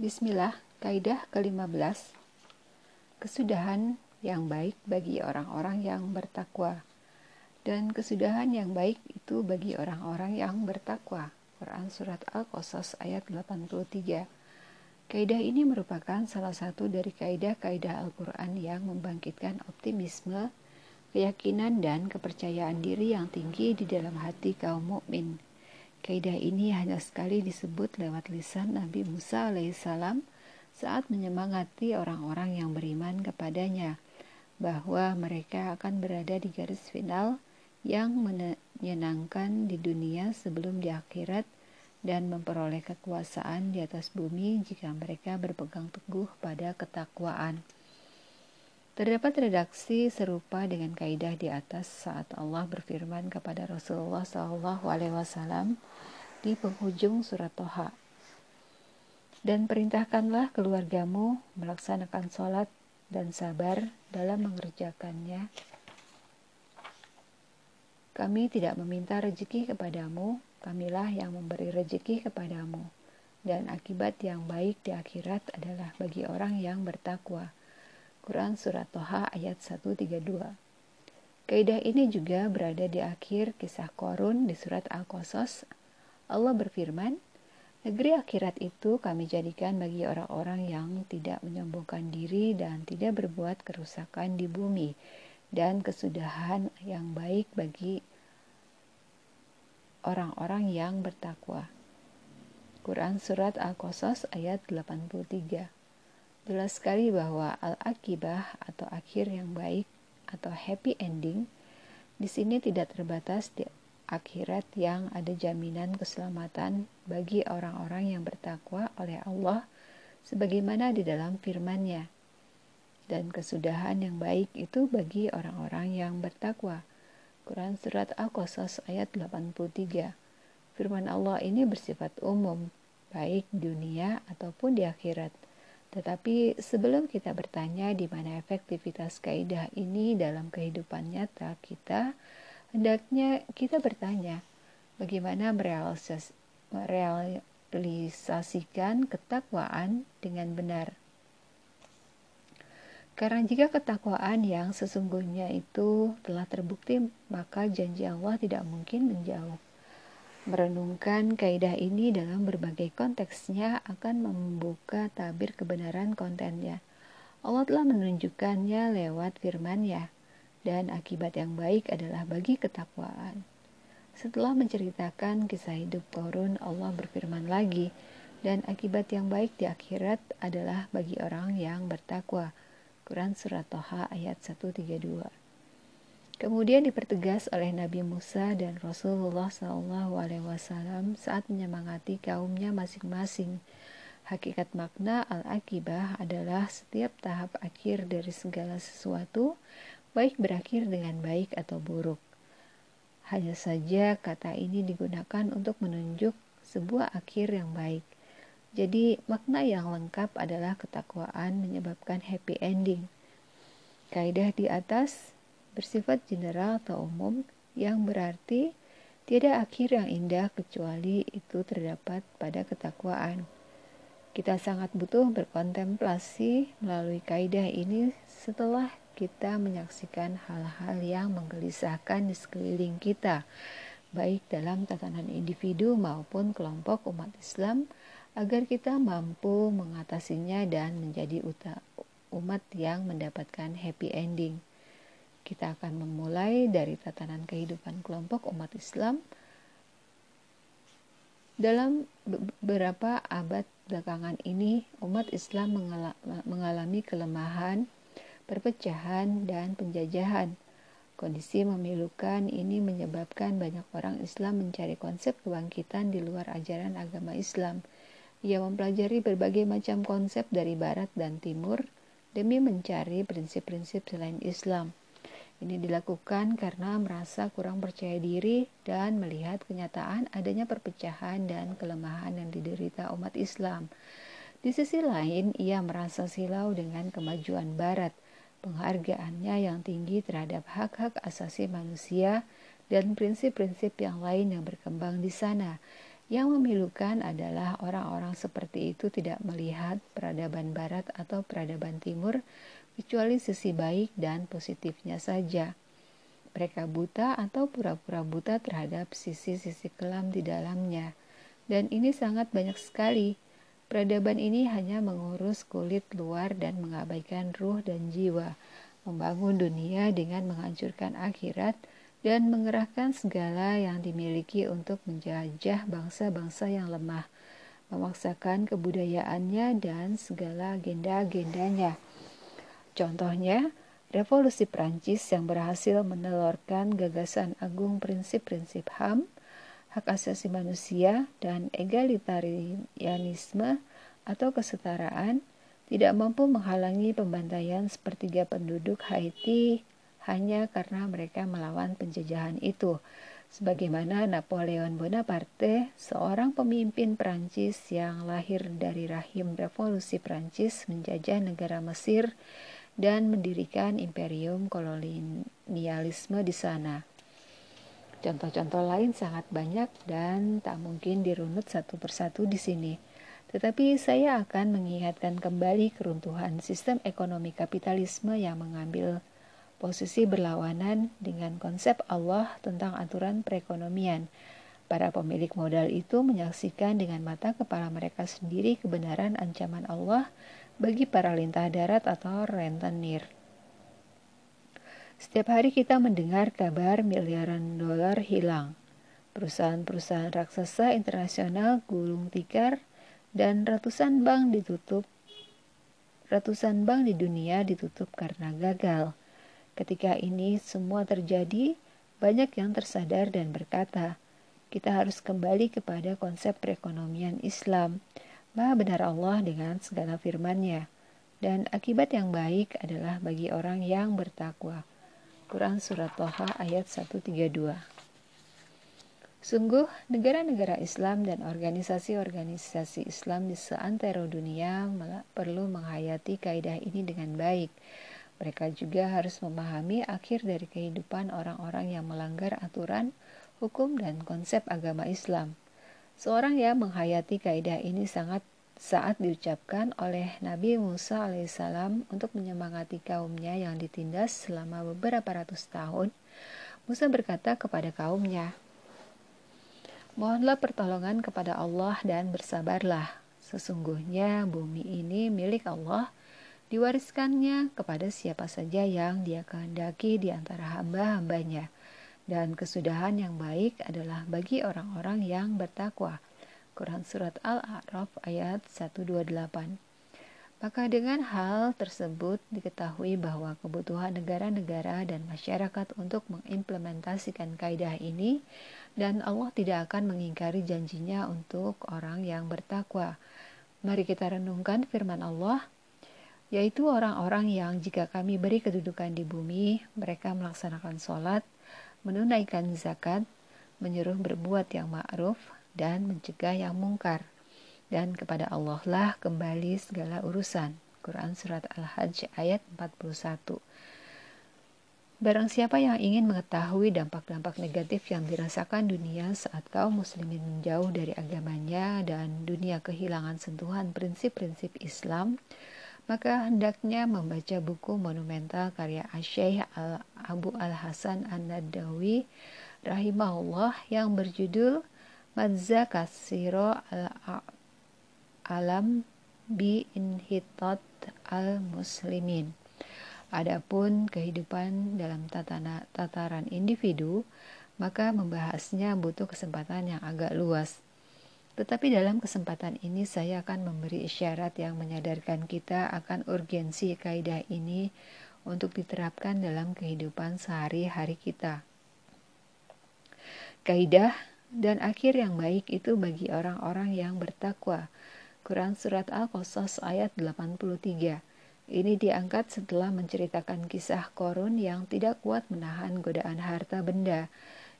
Bismillah, kaidah ke-15. Kesudahan yang baik bagi orang-orang yang bertakwa. Dan kesudahan yang baik itu bagi orang-orang yang bertakwa. Quran Surat Al-Qasas ayat 83. Kaidah ini merupakan salah satu dari kaidah-kaidah Al-Quran yang membangkitkan optimisme, keyakinan, dan kepercayaan diri yang tinggi di dalam hati kaum mukmin. Kaidah ini hanya sekali disebut lewat lisan Nabi Musa alaihissalam saat menyemangati orang-orang yang beriman kepadanya bahwa mereka akan berada di garis final yang menyenangkan di dunia sebelum di akhirat dan memperoleh kekuasaan di atas bumi jika mereka berpegang teguh pada ketakwaan. Terdapat redaksi serupa dengan kaidah di atas saat Allah berfirman kepada Rasulullah SAW di penghujung surat Toha. Dan perintahkanlah keluargamu melaksanakan sholat dan sabar dalam mengerjakannya. Kami tidak meminta rezeki kepadamu, kamilah yang memberi rezeki kepadamu. Dan akibat yang baik di akhirat adalah bagi orang yang bertakwa. Quran Surat Toha ayat 132 Kaidah ini juga berada di akhir kisah Korun di surat Al-Qasas. Allah berfirman, Negeri akhirat itu kami jadikan bagi orang-orang yang tidak menyombongkan diri dan tidak berbuat kerusakan di bumi dan kesudahan yang baik bagi orang-orang yang bertakwa. Quran Surat Al-Qasas ayat 83 Jelas sekali bahwa al-akibah atau akhir yang baik atau happy ending di sini tidak terbatas di akhirat yang ada jaminan keselamatan bagi orang-orang yang bertakwa oleh Allah sebagaimana di dalam firman-Nya. Dan kesudahan yang baik itu bagi orang-orang yang bertakwa. Quran Surat Al-Qasas ayat 83 Firman Allah ini bersifat umum, baik dunia ataupun di akhirat. Tetapi sebelum kita bertanya di mana efektivitas kaidah ini dalam kehidupan nyata kita, hendaknya kita bertanya bagaimana merealisasikan ketakwaan dengan benar. Karena jika ketakwaan yang sesungguhnya itu telah terbukti, maka janji Allah tidak mungkin menjauh. Merenungkan kaidah ini dalam berbagai konteksnya akan membuka tabir kebenaran kontennya. Allah telah menunjukkannya lewat firman-Nya dan akibat yang baik adalah bagi ketakwaan. Setelah menceritakan kisah hidup Korun, Allah berfirman lagi, dan akibat yang baik di akhirat adalah bagi orang yang bertakwa. Quran Surat Toha ayat 132 Kemudian dipertegas oleh Nabi Musa dan Rasulullah SAW saat menyemangati kaumnya masing-masing. Hakikat makna al-akibah adalah setiap tahap akhir dari segala sesuatu baik berakhir dengan baik atau buruk. Hanya saja kata ini digunakan untuk menunjuk sebuah akhir yang baik. Jadi makna yang lengkap adalah ketakwaan menyebabkan happy ending. Kaidah di atas bersifat general atau umum yang berarti tiada akhir yang indah kecuali itu terdapat pada ketakwaan. Kita sangat butuh berkontemplasi melalui kaidah ini setelah kita menyaksikan hal-hal yang menggelisahkan di sekeliling kita, baik dalam tatanan individu maupun kelompok umat Islam, agar kita mampu mengatasinya dan menjadi umat yang mendapatkan happy ending. Kita akan memulai dari tatanan kehidupan kelompok umat Islam dalam beberapa abad belakangan ini, umat Islam mengalami kelemahan perpecahan, dan penjajahan. Kondisi memilukan ini menyebabkan banyak orang Islam mencari konsep kebangkitan di luar ajaran agama Islam. Ia mempelajari berbagai macam konsep dari barat dan timur demi mencari prinsip-prinsip selain Islam. Ini dilakukan karena merasa kurang percaya diri dan melihat kenyataan adanya perpecahan dan kelemahan yang diderita umat Islam. Di sisi lain, ia merasa silau dengan kemajuan Barat penghargaannya yang tinggi terhadap hak-hak asasi manusia dan prinsip-prinsip yang lain yang berkembang di sana. Yang memilukan adalah orang-orang seperti itu tidak melihat peradaban barat atau peradaban timur kecuali sisi baik dan positifnya saja. Mereka buta atau pura-pura buta terhadap sisi-sisi kelam di dalamnya. Dan ini sangat banyak sekali. Peradaban ini hanya mengurus kulit luar dan mengabaikan ruh dan jiwa, membangun dunia dengan menghancurkan akhirat, dan mengerahkan segala yang dimiliki untuk menjajah bangsa-bangsa yang lemah, memaksakan kebudayaannya dan segala agenda-agendanya. Contohnya, revolusi Prancis yang berhasil menelurkan gagasan agung prinsip-prinsip HAM, hak asasi manusia, dan egalitarianisme atau kesetaraan, tidak mampu menghalangi pembantaian sepertiga penduduk Haiti hanya karena mereka melawan penjajahan itu. Sebagaimana Napoleon Bonaparte, seorang pemimpin Prancis yang lahir dari rahim revolusi Prancis menjajah negara Mesir dan mendirikan imperium kolonialisme di sana. Contoh-contoh lain sangat banyak dan tak mungkin dirunut satu persatu di sini. Tetapi saya akan mengingatkan kembali keruntuhan sistem ekonomi kapitalisme yang mengambil posisi berlawanan dengan konsep Allah tentang aturan perekonomian. Para pemilik modal itu menyaksikan dengan mata kepala mereka sendiri kebenaran ancaman Allah bagi para lintah darat atau rentenir. Setiap hari kita mendengar kabar miliaran dolar hilang. Perusahaan-perusahaan raksasa internasional gulung tikar dan ratusan bank ditutup. Ratusan bank di dunia ditutup karena gagal. Ketika ini semua terjadi, banyak yang tersadar dan berkata, kita harus kembali kepada konsep perekonomian Islam. Maha benar Allah dengan segala firman-Nya. Dan akibat yang baik adalah bagi orang yang bertakwa. Quran Surat Toha ayat 132 Sungguh, negara-negara Islam dan organisasi-organisasi Islam di seantero dunia perlu menghayati kaidah ini dengan baik mereka juga harus memahami akhir dari kehidupan orang-orang yang melanggar aturan, hukum, dan konsep agama Islam. Seorang yang menghayati kaidah ini sangat saat diucapkan oleh Nabi Musa alaihissalam untuk menyemangati kaumnya yang ditindas selama beberapa ratus tahun, Musa berkata kepada kaumnya, Mohonlah pertolongan kepada Allah dan bersabarlah. Sesungguhnya bumi ini milik Allah diwariskannya kepada siapa saja yang dia kehendaki di antara hamba-hambanya. Dan kesudahan yang baik adalah bagi orang-orang yang bertakwa. Quran Surat Al-A'raf ayat 128 Maka dengan hal tersebut diketahui bahwa kebutuhan negara-negara dan masyarakat untuk mengimplementasikan kaidah ini dan Allah tidak akan mengingkari janjinya untuk orang yang bertakwa. Mari kita renungkan firman Allah yaitu orang-orang yang jika kami beri kedudukan di bumi, mereka melaksanakan sholat, menunaikan zakat, menyuruh berbuat yang ma'ruf, dan mencegah yang mungkar. Dan kepada Allah lah kembali segala urusan. Quran Surat Al-Hajj ayat 41 Barang siapa yang ingin mengetahui dampak-dampak negatif yang dirasakan dunia saat kaum muslimin menjauh dari agamanya dan dunia kehilangan sentuhan prinsip-prinsip Islam, maka hendaknya membaca buku monumental karya Asyaih Al Abu Al Hasan An Nadawi rahimahullah yang berjudul Madza Kasiro Al Alam bi Inhitat Al Muslimin. Adapun kehidupan dalam tatana, tataran individu, maka membahasnya butuh kesempatan yang agak luas. Tetapi dalam kesempatan ini saya akan memberi isyarat yang menyadarkan kita akan urgensi kaidah ini untuk diterapkan dalam kehidupan sehari-hari kita. Kaidah dan akhir yang baik itu bagi orang-orang yang bertakwa. Quran Surat Al-Qasas ayat 83 ini diangkat setelah menceritakan kisah Korun yang tidak kuat menahan godaan harta benda.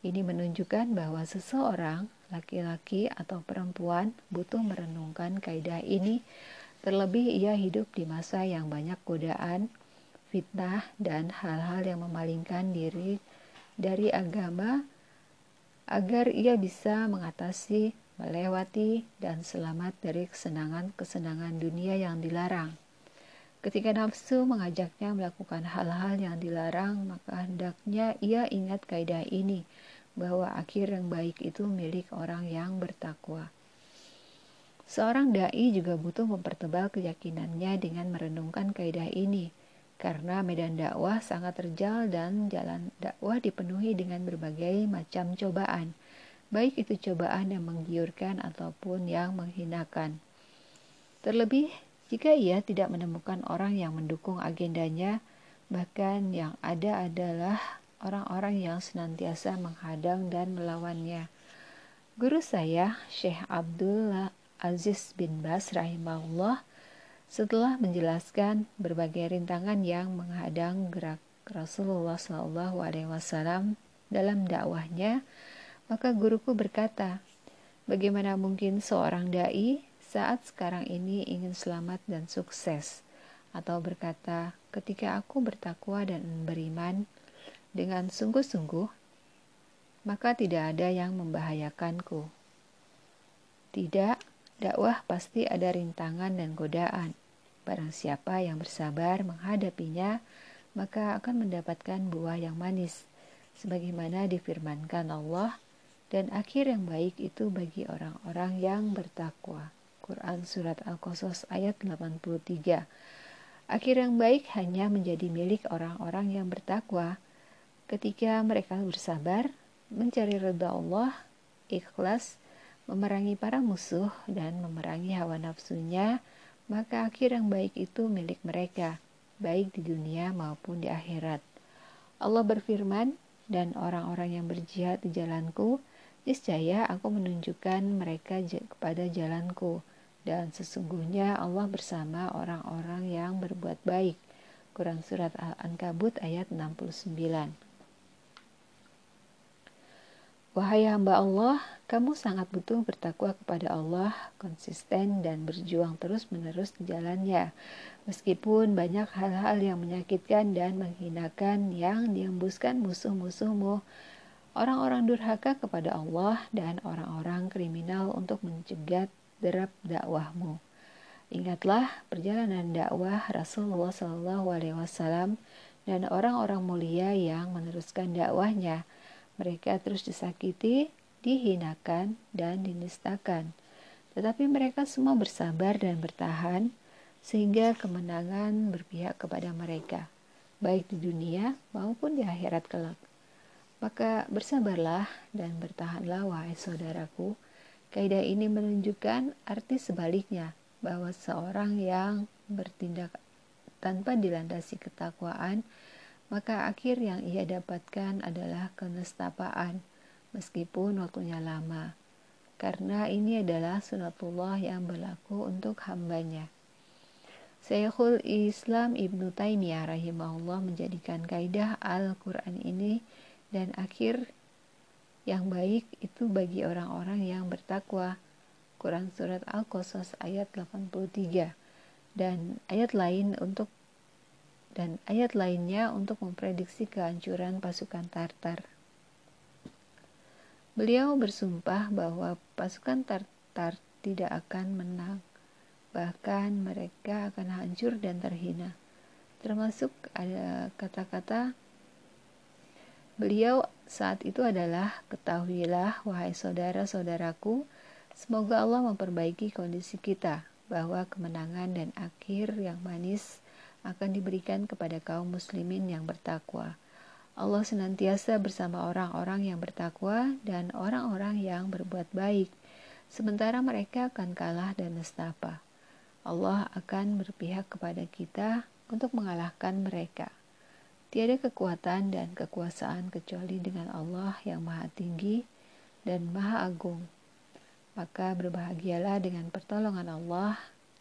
Ini menunjukkan bahwa seseorang laki-laki atau perempuan butuh merenungkan kaidah ini, terlebih ia hidup di masa yang banyak godaan, fitnah, dan hal-hal yang memalingkan diri dari agama agar ia bisa mengatasi melewati dan selamat dari kesenangan-kesenangan dunia yang dilarang. Ketika nafsu mengajaknya melakukan hal-hal yang dilarang, maka hendaknya ia ingat kaidah ini bahwa akhir yang baik itu milik orang yang bertakwa. Seorang dai juga butuh mempertebal keyakinannya dengan merenungkan kaidah ini, karena medan dakwah sangat terjal dan jalan dakwah dipenuhi dengan berbagai macam cobaan baik itu cobaan yang menggiurkan ataupun yang menghinakan. Terlebih, jika ia tidak menemukan orang yang mendukung agendanya, bahkan yang ada adalah orang-orang yang senantiasa menghadang dan melawannya. Guru saya, Syekh Abdullah Aziz bin Bas rahimahullah, setelah menjelaskan berbagai rintangan yang menghadang gerak Rasulullah SAW dalam dakwahnya, maka guruku berkata, bagaimana mungkin seorang da'i saat sekarang ini ingin selamat dan sukses? Atau berkata, ketika aku bertakwa dan beriman dengan sungguh-sungguh, maka tidak ada yang membahayakanku. Tidak, dakwah pasti ada rintangan dan godaan. Barang siapa yang bersabar menghadapinya, maka akan mendapatkan buah yang manis. Sebagaimana difirmankan Allah, dan akhir yang baik itu bagi orang-orang yang bertakwa. Quran Surat Al-Qasas ayat 83 Akhir yang baik hanya menjadi milik orang-orang yang bertakwa ketika mereka bersabar, mencari ridha Allah, ikhlas, memerangi para musuh, dan memerangi hawa nafsunya, maka akhir yang baik itu milik mereka, baik di dunia maupun di akhirat. Allah berfirman, dan orang-orang yang berjihad di jalanku, Niscaya aku menunjukkan mereka kepada jalanku, dan sesungguhnya Allah bersama orang-orang yang berbuat baik. Quran Surat Al-Ankabut ayat 69 Wahai hamba Allah, kamu sangat butuh bertakwa kepada Allah, konsisten dan berjuang terus-menerus di jalannya. Meskipun banyak hal-hal yang menyakitkan dan menghinakan yang diembuskan musuh-musuhmu, orang-orang durhaka kepada Allah dan orang-orang kriminal untuk mencegat derap dakwahmu. Ingatlah perjalanan dakwah Rasulullah Wasallam dan orang-orang mulia yang meneruskan dakwahnya. Mereka terus disakiti, dihinakan, dan dinistakan. Tetapi mereka semua bersabar dan bertahan sehingga kemenangan berpihak kepada mereka, baik di dunia maupun di akhirat kelak. Maka bersabarlah dan bertahanlah wahai saudaraku. Kaidah ini menunjukkan arti sebaliknya bahwa seorang yang bertindak tanpa dilandasi ketakwaan, maka akhir yang ia dapatkan adalah kenestapaan, meskipun waktunya lama. Karena ini adalah sunatullah yang berlaku untuk hambanya. Syekhul Islam Ibnu Taimiyah rahimahullah menjadikan kaidah Al-Quran ini dan akhir yang baik itu bagi orang-orang yang bertakwa. Quran surat Al-Qasas ayat 83 dan ayat lain untuk dan ayat lainnya untuk memprediksi kehancuran pasukan Tartar. Beliau bersumpah bahwa pasukan Tartar tidak akan menang, bahkan mereka akan hancur dan terhina. Termasuk ada kata-kata Beliau saat itu adalah, ketahuilah wahai saudara-saudaraku, semoga Allah memperbaiki kondisi kita, bahwa kemenangan dan akhir yang manis akan diberikan kepada kaum muslimin yang bertakwa. Allah senantiasa bersama orang-orang yang bertakwa dan orang-orang yang berbuat baik, sementara mereka akan kalah dan nestapa. Allah akan berpihak kepada kita untuk mengalahkan mereka. Tiada kekuatan dan kekuasaan kecuali dengan Allah yang Maha Tinggi dan Maha Agung. Maka berbahagialah dengan pertolongan Allah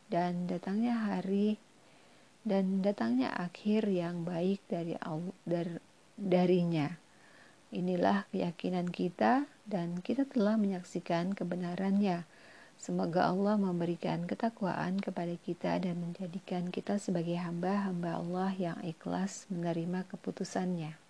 dan datangnya hari dan datangnya akhir yang baik dari Allah, dar, darinya. Inilah keyakinan kita dan kita telah menyaksikan kebenarannya. Semoga Allah memberikan ketakwaan kepada kita dan menjadikan kita sebagai hamba-hamba Allah yang ikhlas menerima keputusannya.